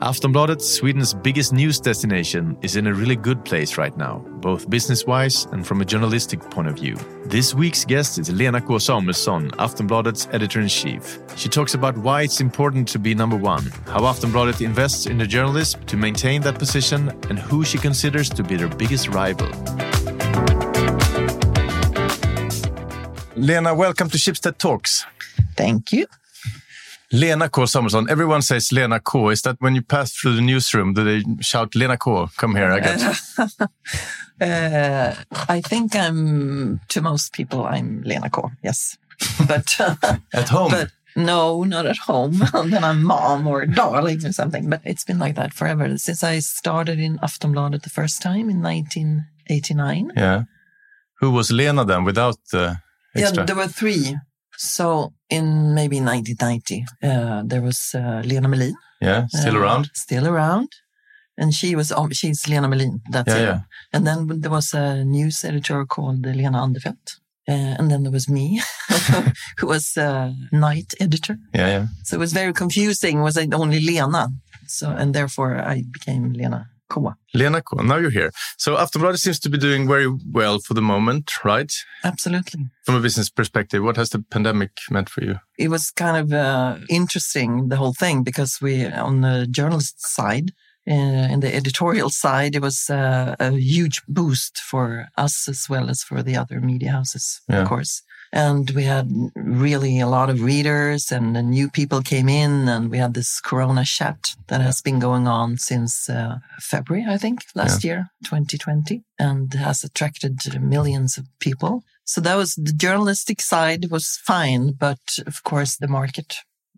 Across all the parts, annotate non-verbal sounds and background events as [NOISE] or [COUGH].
Aftonbladet, Sweden's biggest news destination, is in a really good place right now, both business wise and from a journalistic point of view. This week's guest is Lena K. Samuelsson, Aftonbladet's editor in chief. She talks about why it's important to be number one, how Aftonbladet invests in the journalism to maintain that position, and who she considers to be their biggest rival. Lena, welcome to Schibsted Talks. Thank you. Lena K. Samuelsson. Everyone says Lena K. Is that when you pass through the newsroom, do they shout Lena K? Come here, I guess. [LAUGHS] uh, I think I'm to most people I'm Lena K. Yes, but uh, [LAUGHS] at home. But no, not at home. [LAUGHS] then I'm mom or darling or something. But it's been like that forever since I started in Aftonbladet the first time in 1989. Yeah. Who was Lena then without the extra? Yeah, there were three. So in maybe 1990, uh, there was uh, Lena Melin. Yeah, still uh, around. Still around. And she was, um, she's Lena Melin. That's yeah, it. Yeah. And then there was a news editor called Lena Anderfelt. Uh, and then there was me, [LAUGHS] who was a night editor. Yeah, yeah. So it was very confusing. Was I only Lena? So, and therefore I became Lena. K. Lena. Now you're here. So Aftonbladet seems to be doing very well for the moment, right? Absolutely. From a business perspective, what has the pandemic meant for you? It was kind of uh, interesting, the whole thing, because we, on the journalist side, uh, in the editorial side, it was uh, a huge boost for us as well as for the other media houses, yeah. of course. And we had really a lot of readers and new people came in and we had this Corona chat that has been going on since uh, February, I think, last yeah. year, 2020, and has attracted millions of people. So that was the journalistic side was fine, but of course the market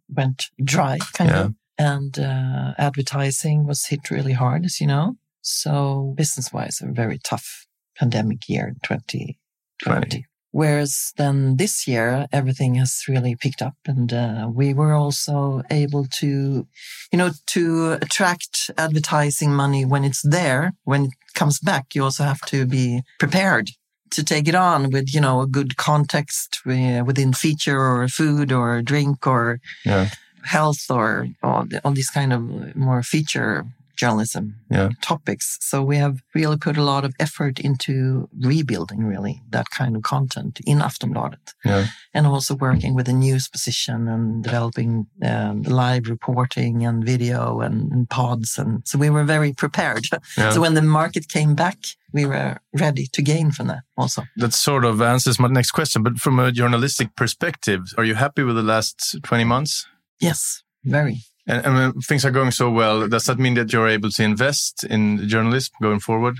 went dry kind yeah. of and uh, advertising was hit really hard, as you know. So business wise, a very tough pandemic year, in 2020. 20. Whereas then this year, everything has really picked up and uh, we were also able to, you know, to attract advertising money when it's there, when it comes back, you also have to be prepared to take it on with, you know, a good context within feature or food or drink or yeah. health or all, all these kind of more feature journalism yeah. topics. So we have really put a lot of effort into rebuilding really that kind of content in Aftonbladet. Yeah. And also working with the news position and developing um, live reporting and video and, and, pods. And so we were very prepared. Yeah. So when the market came back, we were ready to gain from that also. That sort of answers my next question. But from a journalistic perspective, are you happy with the last 20 months? Yes, very. And, and, when things are going so well, does that mean that you're able to invest in journalism going forward?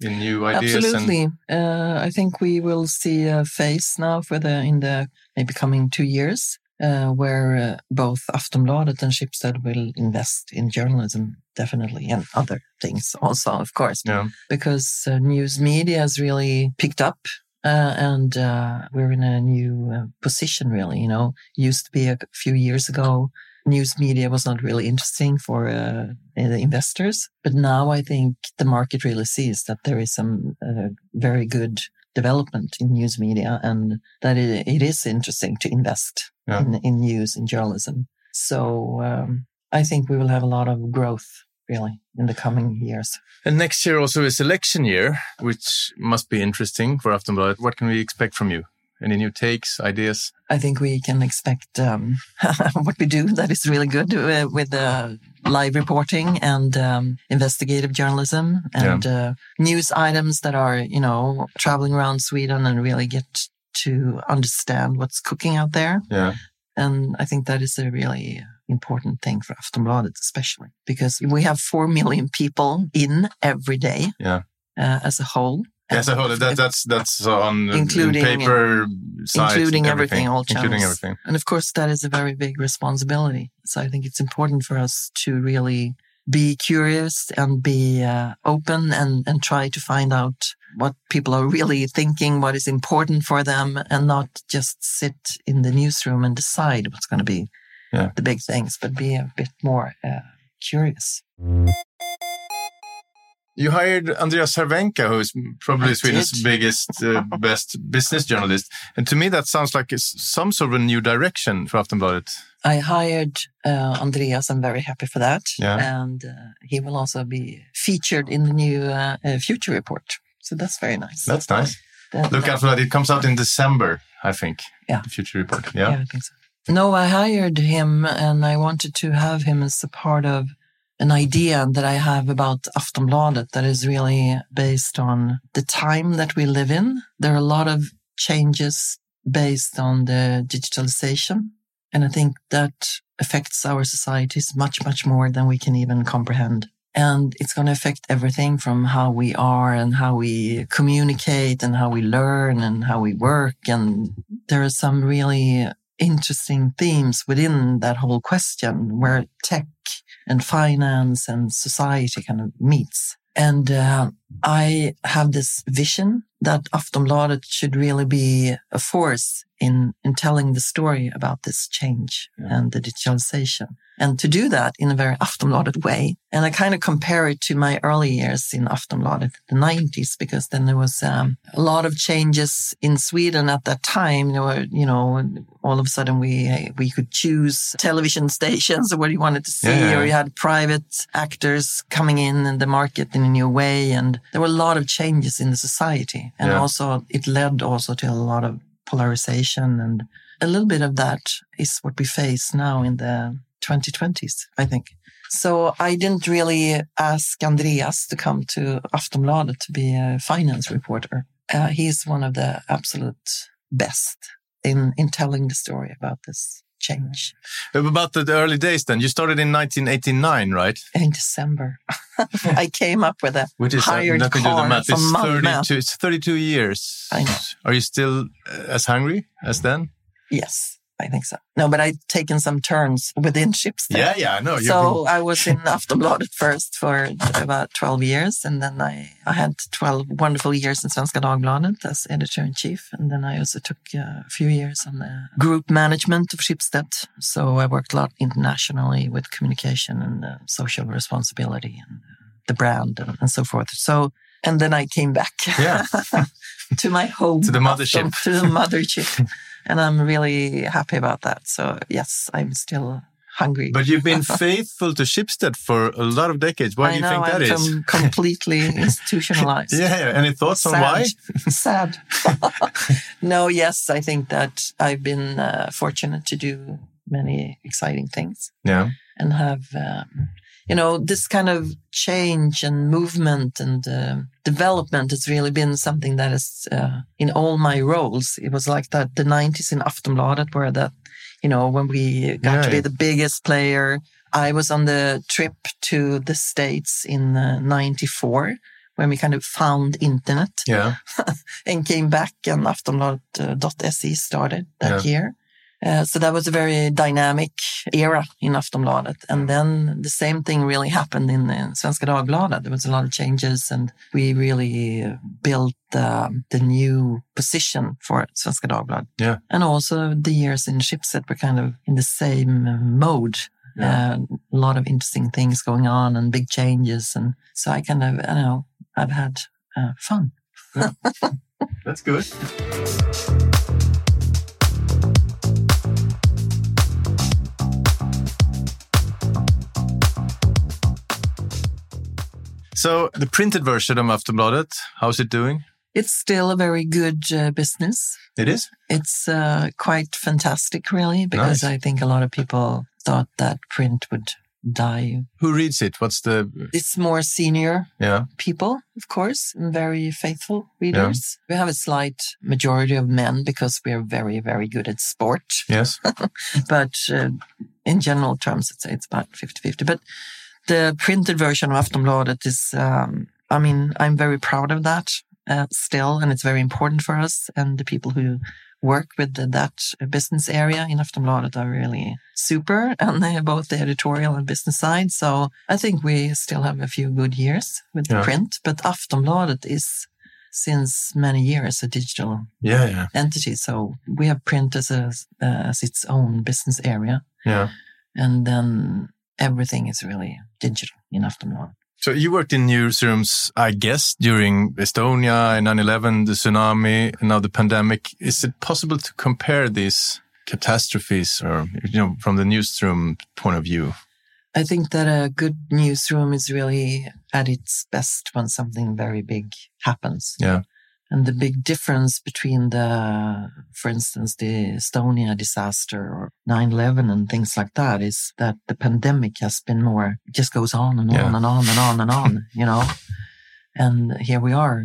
In new ideas? Absolutely. Uh, I think we will see a phase now for the in the maybe coming two years uh, where uh, both Aftonbladet and Schibsted will invest in journalism, definitely, and other things also, of course. Yeah. Because uh, news media has really picked up uh, and uh, we're in a new uh, position, really. You know, used to be a few years ago, news media was not really interesting for uh, the investors. But now I think the market really sees that there is some uh, very good development in news media and that it, it is interesting to invest yeah. in, in news and journalism. So um, I think we will have a lot of growth really in the coming years. And next year also is election year, which must be interesting for Aftonbladet. What can we expect from you? Any new takes, ideas? I think we can expect um, [LAUGHS] what we do that is really good uh, with uh, live reporting and um, investigative journalism and yeah. uh, news items that are, you know, traveling around Sweden and really get to understand what's cooking out there. Yeah. And I think that is a really important thing for Aftonbladet, especially because we have 4 million people in every day yeah. Uh, as a whole. Yes, I heard that. That's that's on including paper, size, including everything, all channels, including everything. And of course, that is a very big responsibility. So I think it's important for us to really be curious and be uh, open and and try to find out what people are really thinking, what is important for them, and not just sit in the newsroom and decide what's going to be yeah. the big things, but be a bit more uh, curious. You hired Andreas Cervenka, who's probably I Sweden's biggest, uh, [LAUGHS] best business journalist. And to me, that sounds like some sort of a new direction for Aftonbladet. I hired uh, Andreas. I'm very happy for that. Yeah. And uh, he will also be featured in the new uh, uh, Future Report. So that's very nice. That's nice. That- Look out for that. It comes out in December, I think. Yeah. The future report. Yeah. I think so. No, I hired him and I wanted to have him as a part of an idea that I have about Aftonbladet that is really based on the time that we live in. There are a lot of changes based on the digitalization. And I think that affects our societies much, much more than we can even comprehend. And it's going to affect everything from how we are and how we communicate and how we learn and how we work. And there are some really interesting themes within that whole question where tech and finance and society kind of meets. And uh, I have this vision that Aftonbladet should really be a force in, in telling the story about this change and the digitalization. And to do that in a very Aftonbladet way. And I kind of compare it to my early years in Aftonbladet, the 90s, because then there was um, a lot of changes in Sweden at that time. There were, you know, all of a sudden we we could choose television [LAUGHS] stations or what you wanted to see, Yeah, yeah. or you had private actors coming in in the market in a new way. And there were a lot of changes in the society. And Yeah. also it led also to a lot of polarization and a little bit of that is what we face now in the 2020s, I think. So I didn't really ask Andreas to come to Aftonbladet to be a finance reporter. Uh, he's one of the absolute best in, in telling the story about this change About the, the early days then. You started in 1989, right? in December. [LAUGHS] I came up with a Which is, uh, hired me do the car math. It's Malmö. 32, it's 32 years. I know. Are you still uh, as hungry as then? Yes, I think so. No, but I've taken some turns within Schibsted. Yeah, yeah, I know. So I was in [LAUGHS] Aftonbladet first for about 12 years. And then I, I had 12 wonderful years in Svenska Dagbladet as editor in chief. And then I also took a few years on the group management of Schibsted. So I worked a lot internationally with communication and uh, social responsibility and uh, the brand and, and so forth. So, and then I came back Yeah. [LAUGHS] to my home. [LAUGHS] To the mothership. Afton- To the mothership. And I'm really happy about that. So yes, I'm still hungry. But you've been [LAUGHS] faithful to Schibsted for a lot of decades. Why I do you know think that I'm is? com- [LAUGHS] completely institutionalized. [LAUGHS] Yeah. Any thoughts on why? Sad. no, yes, I think that I've been uh, fortunate to do many exciting things Yeah. and have, um, you know, this kind of change and movement and uh, development has really been something that is uh, in all my roles. It was like that the 90s in Aftonbladet where that, you know, when we got Yeah, to be the biggest player. I was on the trip to the States in uh, 94 when we kind of found internet Yeah. [LAUGHS] and came back and Aftonbladet.se started that year. Uh, so that was a very dynamic era in Aftonbladet. And then the same thing really happened in, Svenska Dagbladet. There was a lot of changes and we really uh, built um, the new position for Svenska Dagbladet. Yeah. And also the years in Schibsted were kind of in the same uh, mode. Yeah. Uh, a lot of interesting things going on and big changes. And so I kind of, I don't know, I've had uh, fun. [LAUGHS] That's good. So the printed version of Aftonbladet, how's it doing? It's still a very good uh, business. It is. It's uh, quite fantastic, really, because Nice. I think a lot of people thought that print would die. Who reads it? What's the? It's more senior Yeah. people, of course, and very faithful readers. We have a slight majority of men because we are very, very good at sport. Yes. [LAUGHS] but uh, in general terms, it's, it's about 50-50. But the printed version of Aftonbladet is, um, I mean, I'm very proud of that uh, still, and it's very important for us. And the people who work with the, that business area in Aftonbladet are really super, [LAUGHS] and they have both the editorial and business side. So I think we still have a few good years with the Yeah. print, but Aftonbladet is since many years a digital Yeah. Yeah. entity. So we have print as a, uh, as its own business area, Yeah. and then everything is really digital in Aftonbladet. So you worked in newsrooms, I guess, during Estonia, 9/11, the tsunami, and now the pandemic. Is it possible to compare these catastrophes or, you know, from the newsroom point of view? I think that a good newsroom is really at its best when something very big happens. Yeah. And the big difference between the, for instance, the Estonia disaster or 9-11 and things like that is that the pandemic has been more, just goes on and Yeah. on and on and on and on, [LAUGHS] you know? And here we are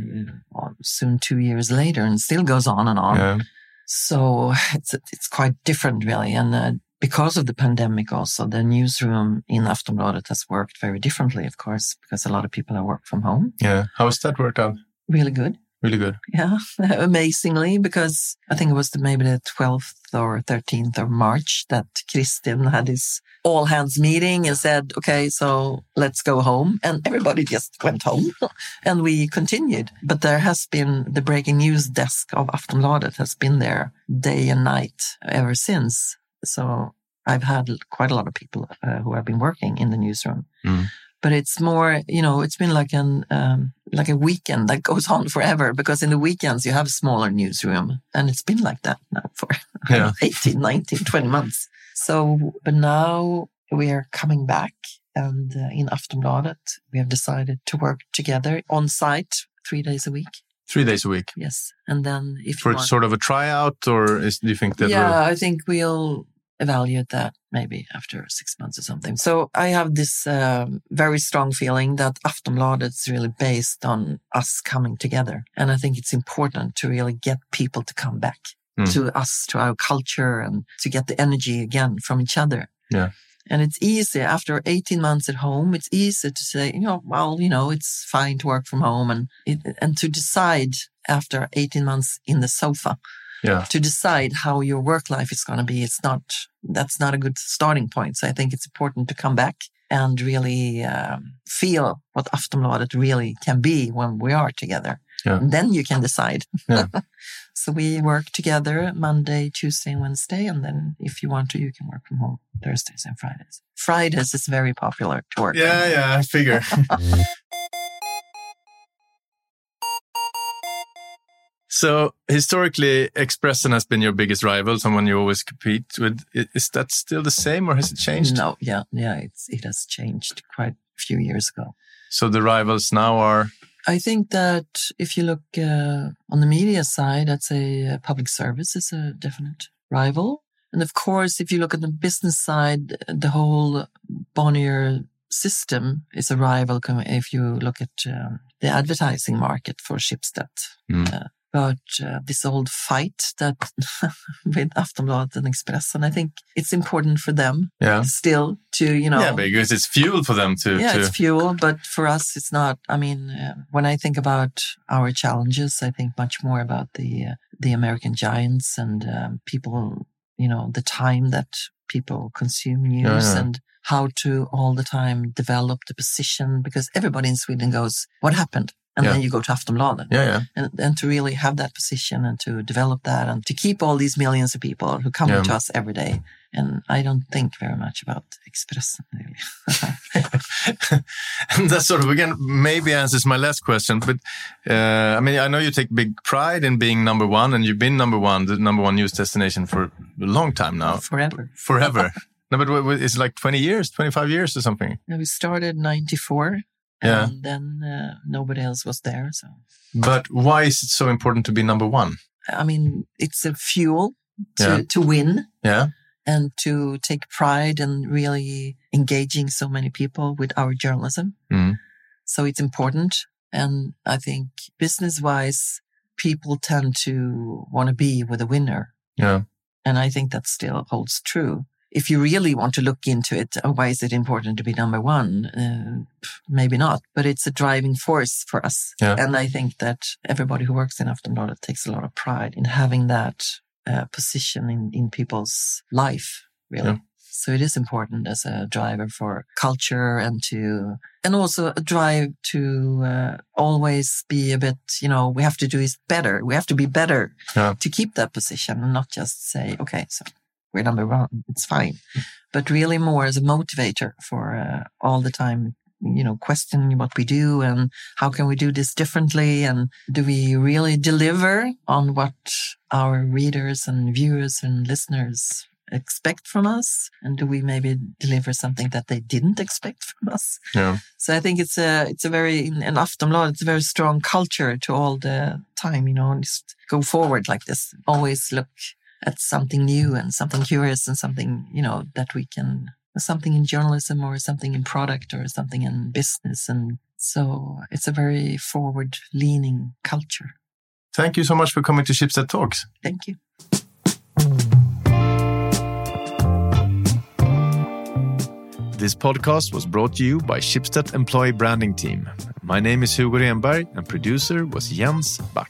uh, soon two years later and still goes on and on. Yeah. So [LAUGHS] it's it's quite different, really. And uh, because of the pandemic, also the newsroom in Aftonbladet has worked very differently, of course, because a lot of people have worked from home. Yeah. How has that worked out? Really good, Really good. [LAUGHS] yeah, amazingly. Because I think it was the, maybe the twelfth or thirteenth of March that Kristin had his all hands meeting and said, "Okay, so let's go home," and everybody just went home, [LAUGHS] and we continued. But there has been the breaking news desk of Aftonbladet has been there day and night ever since. So I've had quite a lot of people uh, who have been working in the newsroom. Mm. But it's more, you know, it's been like an um, like a weekend that goes on forever because in the weekends you have a smaller newsroom and it's been like that now for [LAUGHS] Yeah. 18, 19, 20 months. So, but now we are coming back and uh, in Aftonbladet, we have decided to work together on site three days a week. Three days a week. Yes. And then if For want, sort of a tryout, or is, do you think that yeah, I think we'll evaluate that maybe after six months or something. So I have this um, very strong feeling that Aftonbladet is really based on us coming together. And I think it's important to really get people to come back Mm. to us, to our culture and to get the energy again from each other. Yeah. And it's easy after 18 months at home. It's easy to say, you know, well, you know, it's fine to work from home and, it, and to decide after 18 months in the sofa yeah. to decide how your work life is going to be. It's not, that's not a good starting point. So I think it's important to come back and really um, feel what Aftonbladet really can be when we are together. Yeah. And then you can decide. Yeah. [LAUGHS] so we work together Monday, Tuesday, and Wednesday. And then if you want to, you can work from home Thursdays and Fridays. Fridays is very popular to work. Yeah, from. yeah, I figure. [LAUGHS] so historically, Expressen has been your biggest rival, someone you always compete with. Is that still the same, or has it changed? No, yeah, yeah, it's, it has changed quite a few years ago. So the rivals now are I think that if you look uh, on the media side, I'd say uh, public service is a definite rival. And of course, if you look at the business side, the whole Bonnier system is a rival if you look at um, the advertising market for Schibsted. Mm. Uh, but uh, this old fight that [LAUGHS] with Aftonbladet and Expressen, I think it's important for them yeah, still to, you know, yeah, because it's fuel for them to. yeah, to it's fuel, but for us, it's not. I mean, uh, when I think about our challenges, I think much more about the uh, the American giants and um, people. You know, the time that people consume news yeah. and how to all the time develop the position because everybody in Sweden goes, "What happened?" And Yeah. then you go to Aftonbladet. yeah, yeah, And, and to really have that position and to develop that and to keep all these millions of people who come Yeah. to us every day. And I don't think very much about Expressen really. [LAUGHS] and that sort of again maybe answers my last question. But uh, I mean, I know you take big pride in being number one, and you've been number one, the number one news destination for a long time now, Forever. forever. [LAUGHS] no, but it's like twenty years, twenty five years, or something. Yeah, we started 94 Yeah. and then uh, nobody else was there. So, But why is it so important to be number one? I mean, it's a fuel to, Yeah. to win Yeah, and to take pride in really engaging so many people with our journalism. Mm. So it's important. And I think business wise, people tend to want to be with a winner. yeah, And I think that still holds true. If you really want to look into it, oh, why is it important to be number one? Uh, maybe not, but it's a driving force for us. Yeah. And I think that everybody who works in Aftonbladet takes a lot of pride in having that uh, position in, in people's life, really. Yeah. So it is important as a driver for culture and to, and also a drive to uh, always be a bit, you know, we have to do is better. We have to be better Yeah. to keep that position and not just say, okay, so we're number one, it's fine, but really more as a motivator for uh, all the time you know, question what we do and how can we do this differently? And do we really deliver on what our readers and viewers and listeners expect from us? And do we maybe deliver something that they didn't expect [LAUGHS] from us? Yeah. So i think it's a it's a very in, in aftonbladet it's a very strong culture to all the time you know just go forward like this. Always look at something new and something curious and something you know that we can something in journalism or something in product or something in business and so it's a very forward leaning culture thank you so much for coming to Schibsted talks thank you This podcast was brought to you by Schibsted Employee Branding Team. My name is Hugo Renberg and producer was Jens Back.